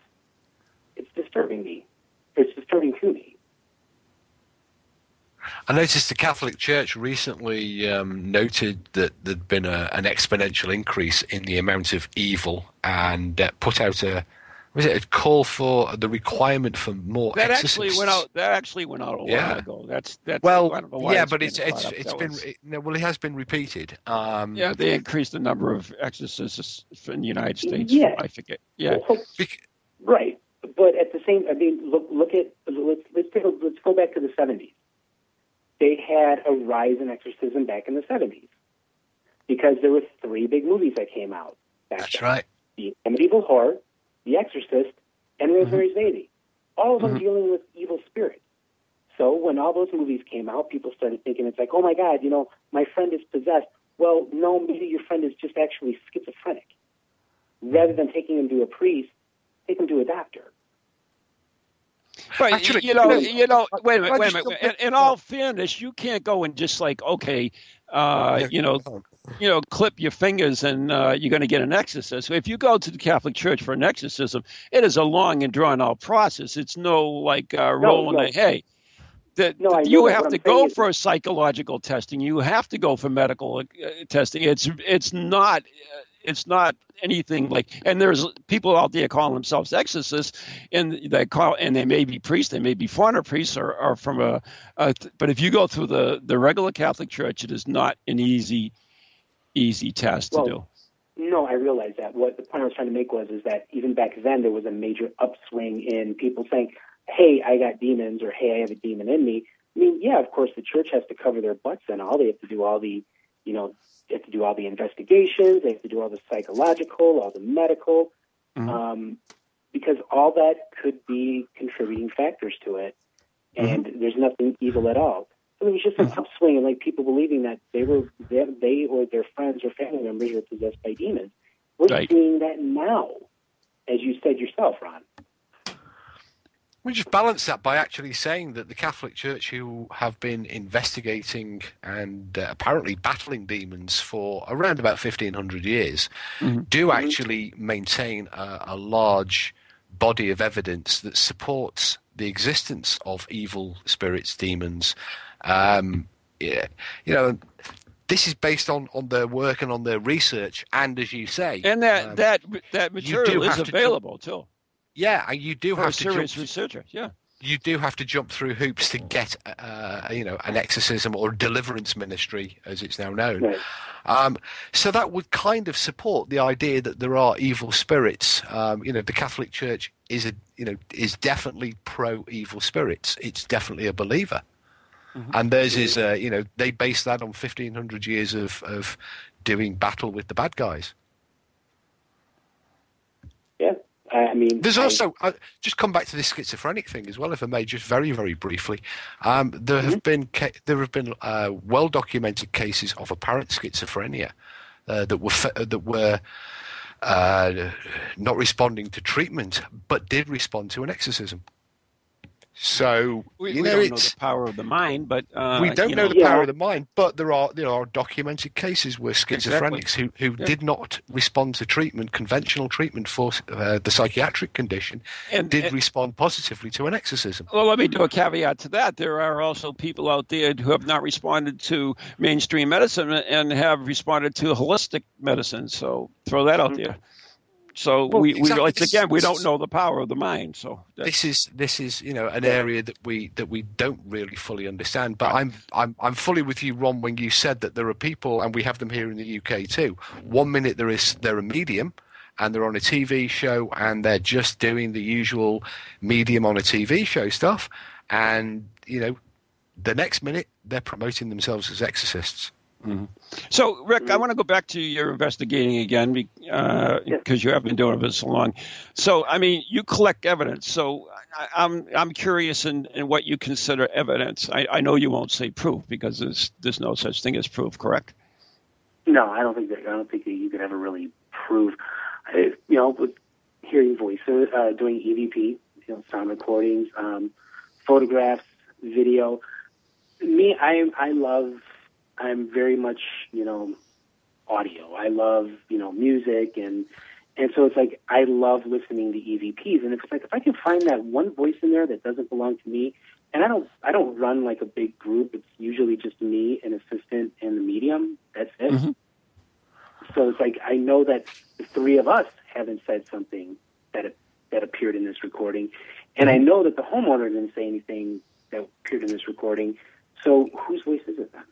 it's disturbing me. It's disturbing to me. I noticed the Catholic Church recently um, noted that there'd been a, an exponential increase in the amount of evil and uh, put out a was it a call for the requirement for more That exorcists? actually went out. That actually went out a Yeah. while ago. That's that's Well, I don't yeah, it's but it's it's up. it's That been was- it, no, well, it has been repeated. Um, yeah, they increased the number of exorcists in the United States. Yeah. I forget. Yeah, Well, Right, but at the same, I mean, look, look at let's let's take a, let's go back to the seventies. They had a rise in exorcism back in the seventies because there were three big movies that came out. Back That's then. right. The Amityville Horror, The Exorcist, and mm-hmm. Rosemary's Baby. All of them mm-hmm. dealing with evil spirits. So when all those movies came out, people started thinking it's like, oh my God, you know, my friend is possessed. Well, no, maybe your friend is just actually schizophrenic. Rather than taking him to a priest, take him to a doctor. But Actually, you know, you know, you know, wait a minute, wait a minute. In, in all fairness, you can't go and just like, okay, uh, you know, you know, clip your fingers and uh, you're going to get an exorcism. If you go to the Catholic Church for an exorcism, it is a long and drawn out process. It's no like uh, rolling no. a hay. That No, you have to go for psychological testing. You have to go for medical uh, testing. It's it's not uh, it's not anything like. And there's people out there calling themselves exorcists, and they call and they may be priests, they may be foreigner priests, or, or from a, a. But if you go through the the regular Catholic Church, it is not an easy easy test to do. No, I realize that. What the point I was trying to make was is that even back then there was a major upswing in people saying, "Hey, I got demons," or "Hey, I have a demon in me." I mean, yeah, of course, the church has to cover their butts and all. They have to do all the, you know, they have to do all the investigations. They have to do all the psychological, all the medical, Mhm. um, because all that could be contributing factors to it. And there's nothing evil at all. So there was just an upswing in like people believing that they were they, they or their friends or family members were possessed by demons. We're Right. seeing that now, as you said yourself, Ron. We just balance that by actually saying that the Catholic Church, who have been investigating and uh, apparently battling demons for around about 1500 years, do actually maintain a, a large body of evidence that supports the existence of evil spirits, demons. Um, yeah, you know, this is based on on their work and on their research, and as you say, And that um, that that material is have to available too yeah, you do have to jump serious researcher. Yeah. you do have to jump through hoops to get, uh, you know, an exorcism or a deliverance ministry, as it's now known. Right. Um, so that would kind of support the idea that there are evil spirits. Um, you know, the Catholic Church is a, you know, is definitely pro evil spirits. It's definitely a believer, and theirs is, uh, you know, they base that on fifteen hundred years of of doing battle with the bad guys. Yeah, I I mean, There's I- also uh, just come back to this schizophrenic thing as well, if I may, just very, very briefly. Um, there have been ca- there have been uh, well documented cases of apparent schizophrenia uh, that were fe- that were uh, not responding to treatment, but did respond to an exorcism. So We, you we know, don't know the power of the mind, but uh, we don't you know, the Yeah. power of the mind, but there are there are documented cases where schizophrenics who, who Yeah. did not respond to treatment, conventional treatment for uh, the psychiatric condition, And- did and- respond positively to an exorcism. Well, let me do a caveat to that. There are also people out there who have not responded to mainstream medicine and have responded to holistic medicine. So throw that out there. So Well, we, we exactly. again we don't know the power of the mind. So This is this is you know an area that we that we don't really fully understand. But I'm I'm I'm fully with you, Ron, when you said that there are people, and we have them here in the UK too. One minute there is they're a medium, and they're on a TV show, and they're just doing the usual medium on a TV show stuff, and you know, the next minute they're promoting themselves as exorcists. So, Rick, I want to go back to your investigating again because Yes. you have been doing it for so long. So, I mean, you collect evidence. So, I, I'm I'm curious in, in what you consider evidence. I, I know you won't say proof because there's there's no such thing as proof, correct? No, I don't think that. I don't think that you could ever really prove. I, you know, with hearing voices, uh, doing EVP, you know, sound recordings, um, photographs, video. Me, I I love. I'm very much you know, audio. I love you know music and. And so it's like I love listening to EVPs, and it's like if I can find that one voice in there that doesn't belong to me, and I don't I don't run like a big group. It's usually just me, an assistant, and the medium. That's it. Mm-hmm. So it's like I know that the three of us haven't said something that that appeared in this recording, and I mm-hmm. know that the homeowner didn't say anything that appeared in this recording. So whose voice is it then?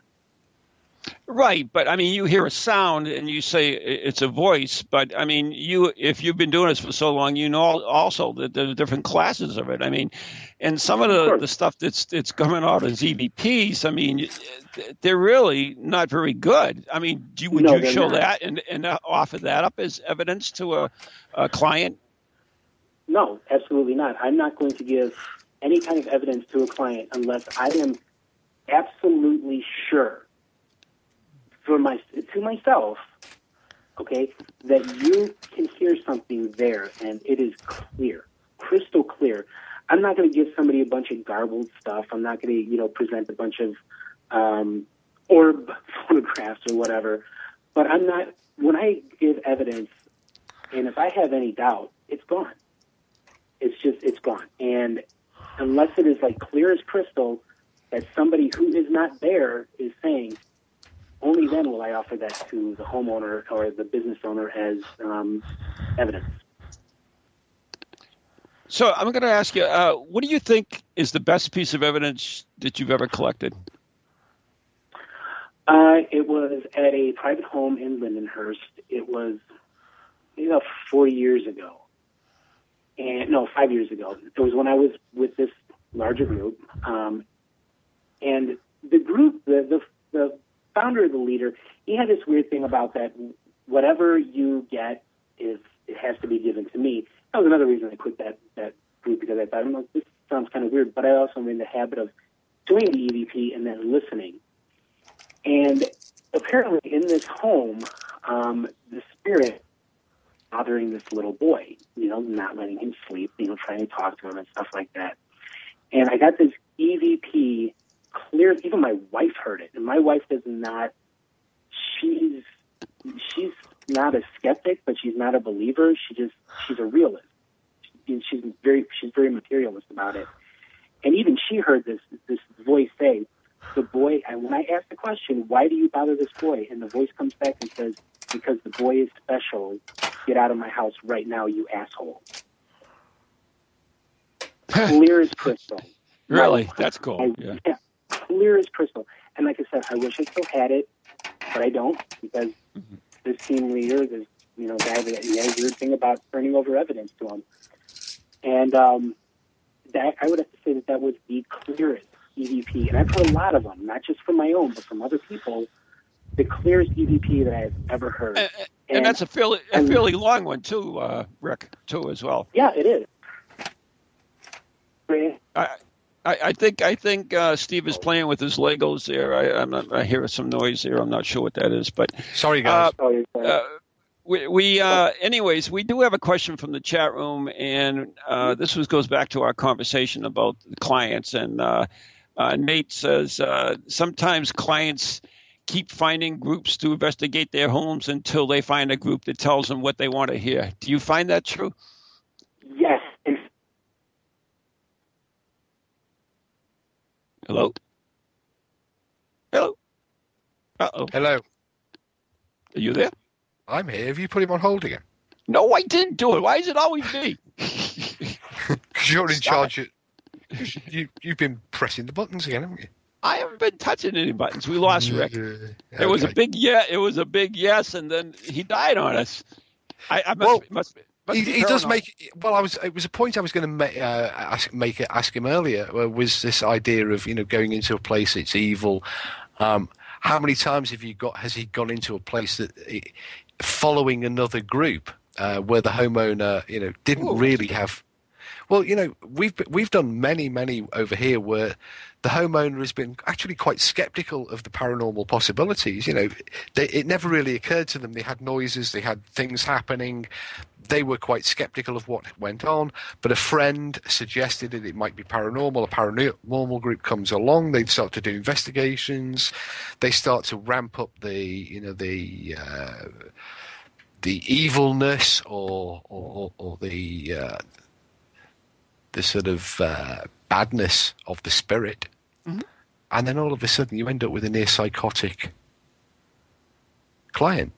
Right, but I mean, you hear a sound and you say it's a voice, but I mean, you if you've been doing this for so long, you know also that there are different classes of it. I mean, and some of the, the stuff that's that's coming out as EVPs, I mean, they're really not very good. I mean, do you, would No, you show not. that and and uh, offer that up as evidence to a, a client? No, absolutely not. I'm not going to give any kind of evidence to a client unless I am absolutely sure for my to myself, okay, that you can hear something there and it is clear, crystal clear. I'm not going to give somebody a bunch of garbled stuff. I'm not going to, you know, present a bunch of um, orb photographs or whatever. But I'm not. When I give evidence, and if I have any doubt, it's gone it's just it's gone. And unless it is like clear as crystal that somebody who is not there is saying, only then will I offer that to the homeowner or the business owner as um, evidence. So I'm going to ask you, uh, what do you think is the best piece of evidence that you've ever collected? Uh, it was at a private home in Lindenhurst. It was, you know, four years ago. And no, five years ago. It was when I was with this larger group. Um, and the group, the, the, the founder, of the leader, he had this weird thing about that whatever you get is, it has to be given to me. That was another reason I quit that, that group because I thought, "Hmm, this sounds kind of weird, but I also am in the habit of doing the EVP and then listening. And apparently, in this home, um, the spirit bothering this little boy, you know, not letting him sleep, you know, trying to talk to him and stuff like that. And I got this EVP clear. Even my wife heard it, and my wife does not. She's she's not a skeptic, but she's not a believer. She just she's a realist. She, she's very she's very materialist about it. And even she heard this this voice say, the boy, and when I ask the question, why do you bother this boy? And the voice comes back and says, because the boy is special. Get out of my house right now, you asshole. Clear as crystal. Really? That's cool. I- Yeah. yeah, clear as crystal. And like I said, I wish I still had it, but I don't because Mm-hmm. this team leader, this you know guy, that he has a weird thing about turning over evidence to him, and um, that I would have to say that that was the clearest EVP, and I've heard a lot of them, not just from my own, but from other people. The clearest EVP that I've ever heard. And, and that's a fairly a fairly long one too, uh, Rick, too as well. yeah, it is. I, I, I think I think uh, Steve is playing with his Legos there. I, I'm not, I hear some noise there. I'm not sure what that is, but Sorry, guys. Uh, uh, we, we uh, anyways, we do have a question from the chat room, and uh, this was goes back to our conversation about clients. And uh, uh, Nate says uh, sometimes clients keep finding groups to investigate their homes until they find a group that tells them what they want to hear. Do you find that true? Yes. In Hello. Hello. Uh oh. Hello. Are you there? I'm here. Have you put him on hold again? No, I didn't do it. Why is it always me? Because you're in charge. Of, 'cause you you've been pressing the buttons again, haven't you? I haven't been touching any buttons. We lost Rick. Yeah. It was a big yeah. It was a big yes, and then he died on us. I, I must, Well, must, must he, he does make well. I was it was a point I was going to make uh, ask make ask him earlier. uh, Was this idea of you know going into a place that's evil? Um, how many times have you got? Has he gone into a place that following another group uh, where the homeowner you know didn't really have? Well, you know we've we've done many many over here where the homeowner has been actually quite skeptical of the paranormal possibilities. You know, they, it never really occurred to them. They had noises, they had things happening. They were quite skeptical of what went on. But a friend suggested that it might be paranormal. A paranormal group comes along. They start to do investigations. They start to ramp up the, you know, the. Uh, the evilness or or, or the uh, the sort of uh, badness of the spirit, and then all of a sudden you end up with a near psychotic client.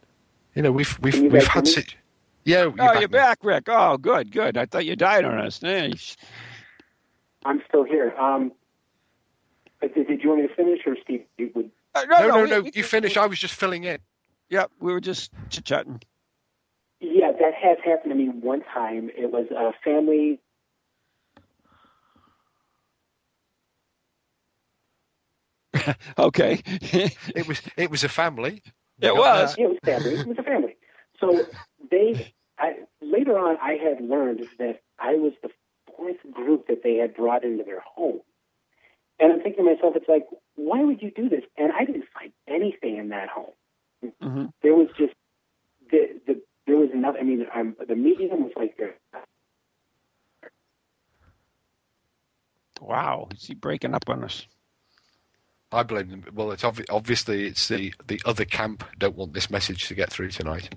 You know, we've we've Can you we've guys had hear me? yeah. You're Oh, back you're now. back, Rick. Oh, good, good. I thought you died on us. Nice. I'm still here. Um, did, did you want me to finish, or Steve? You would Uh, No, no, we- no. we- You finish. I was just filling in. Yeah, we were just chit chatting. Yeah, that has happened to me one time. It was a family. Okay. It was it was a family. It was. it was family. It was a family. So they I, later on, I had learned that I was the fourth group that they had brought into their home. And I'm thinking to myself, it's like, why would you do this? And I didn't find anything in that home. hmm There was just the, the there was nothing. I mean, I'm, the medium was like there. Wow. Is he breaking up on us? I blame them. Well, it's obvi- obviously it's the the other camp don't want this message to get through tonight.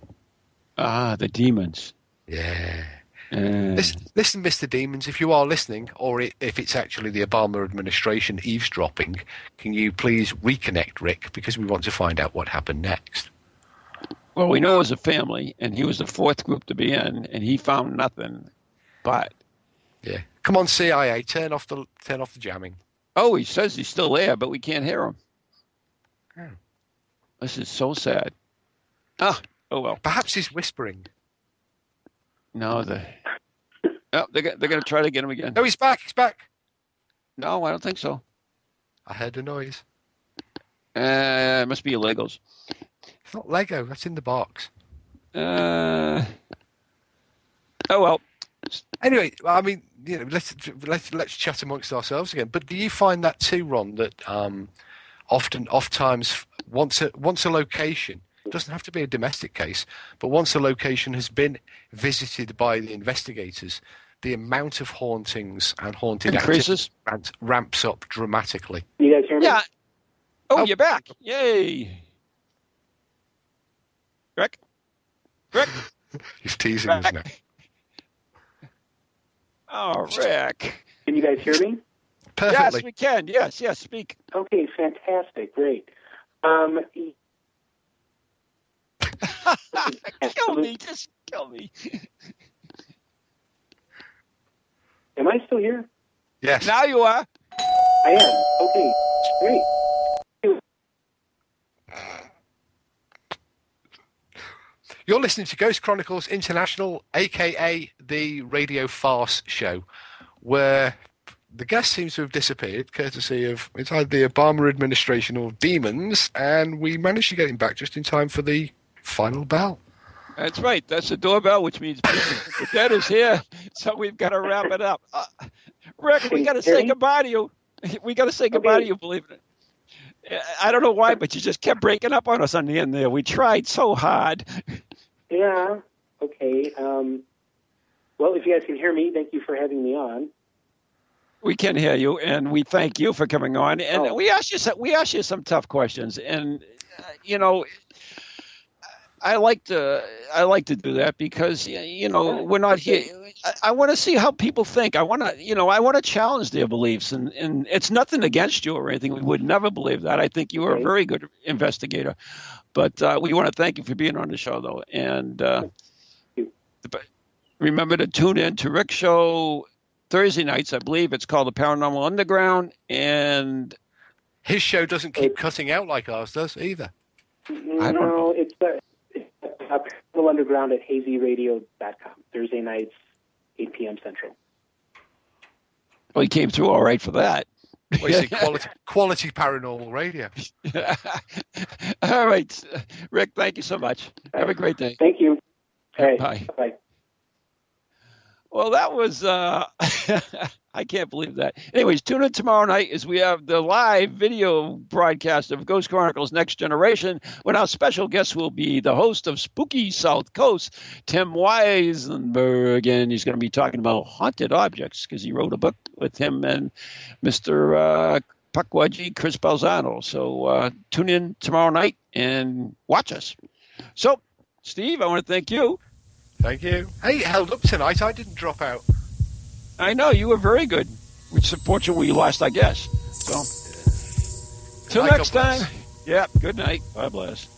Ah, the demons. Yeah. Uh, Listen, listen, Mr. Demons, if you are listening, or if it's actually the Obama administration eavesdropping, can you please reconnect Rick because we want to find out what happened next. well, we know it was a family, and he was the fourth group to be in, and he found nothing. But Yeah. Come on, CIA, turn off the turn off the jamming. Oh, he says he's still there, but we can't hear him. Hmm. This is so sad. Ah, oh well. Perhaps he's whispering. No, the oh, they're they're going to try to get him again. No, he's back. He's back. No, I don't think so. I heard a noise. Uh, it must be your Legos. It's not Lego. That's in the box. Uh, oh well. Anyway, I mean, you know, let's let's let's chat amongst ourselves again. But do you find that too, Ron? That um, often, oft times, once a once a location it doesn't have to be a domestic case, but once a location has been visited by the investigators, the amount of hauntings and haunted Increases? activity ramps, ramps up dramatically. You guys hear me? Yeah. Oh, Oh. you're back! Yay, Rick. Rick. He's teasing us now. Oh, Rick. Can you guys hear me? perfectly. Yes, we can. Yes, yes. Speak. Okay, fantastic, great. Um, kill me. Just kill me. am I still here? Yes. Now you are. I am. Okay, great. You're listening to Ghost Chronicles International, aka the radio farce show, where the guest seems to have disappeared, courtesy of it's either the Obama administration or demons, and we managed to get him back just in time for the final bell. That's right. That's the doorbell, which means the dead is here. So we've got to wrap it up. Uh, Rick, we got to say goodbye to you. We got to say goodbye Okay. to you. Believe it. I don't know why, but you just kept breaking up on us on the end there. We tried so hard. Yeah. Okay. Um, well, if you guys can hear me, thank you for having me on. We can hear you, and we thank you for coming on. And Oh. we asked you some, we asked you some tough questions, and uh, you know, I like to I like to do that because you know we're not here. I, I want to see how people think. I want to you know I want to challenge their beliefs, and and it's nothing against you or anything. We would never believe that. I think you are a very good investigator, but uh, we want to thank you for being on the show, though, and. Uh, remember to tune in to Rick Show Thursday nights, I believe. It's called the Paranormal Underground, and His show doesn't keep cutting out like ours does either. I no, don't know. it's uh, it's uh, Paranormal Underground at hazyradio.com. Thursday nights, 8 p.m. Central. well, he came through all right for that. Well, you see, quality, quality paranormal radio. all right, Rick. Thank you so much. Have a great day. Thank you. All right. Bye. Bye. Well, that was uh I can't believe that. Anyways, tune in tomorrow night as we have the live video broadcast of Ghost Chronicles Next Generation when our special guest will be the host of Spooky South Coast, Tim Weisberg, and he's going to be talking about haunted objects because he wrote a book with him and Mr. Uh, Pukwudgie Chris Balzano. So uh, tune in tomorrow night and watch us. So, Steve, I want to thank you. Thank you. Hey, held up tonight. I didn't drop out. I know you were very good, which unfortunately you lost, I guess. So, till next time. Yeah. Good night. God bless.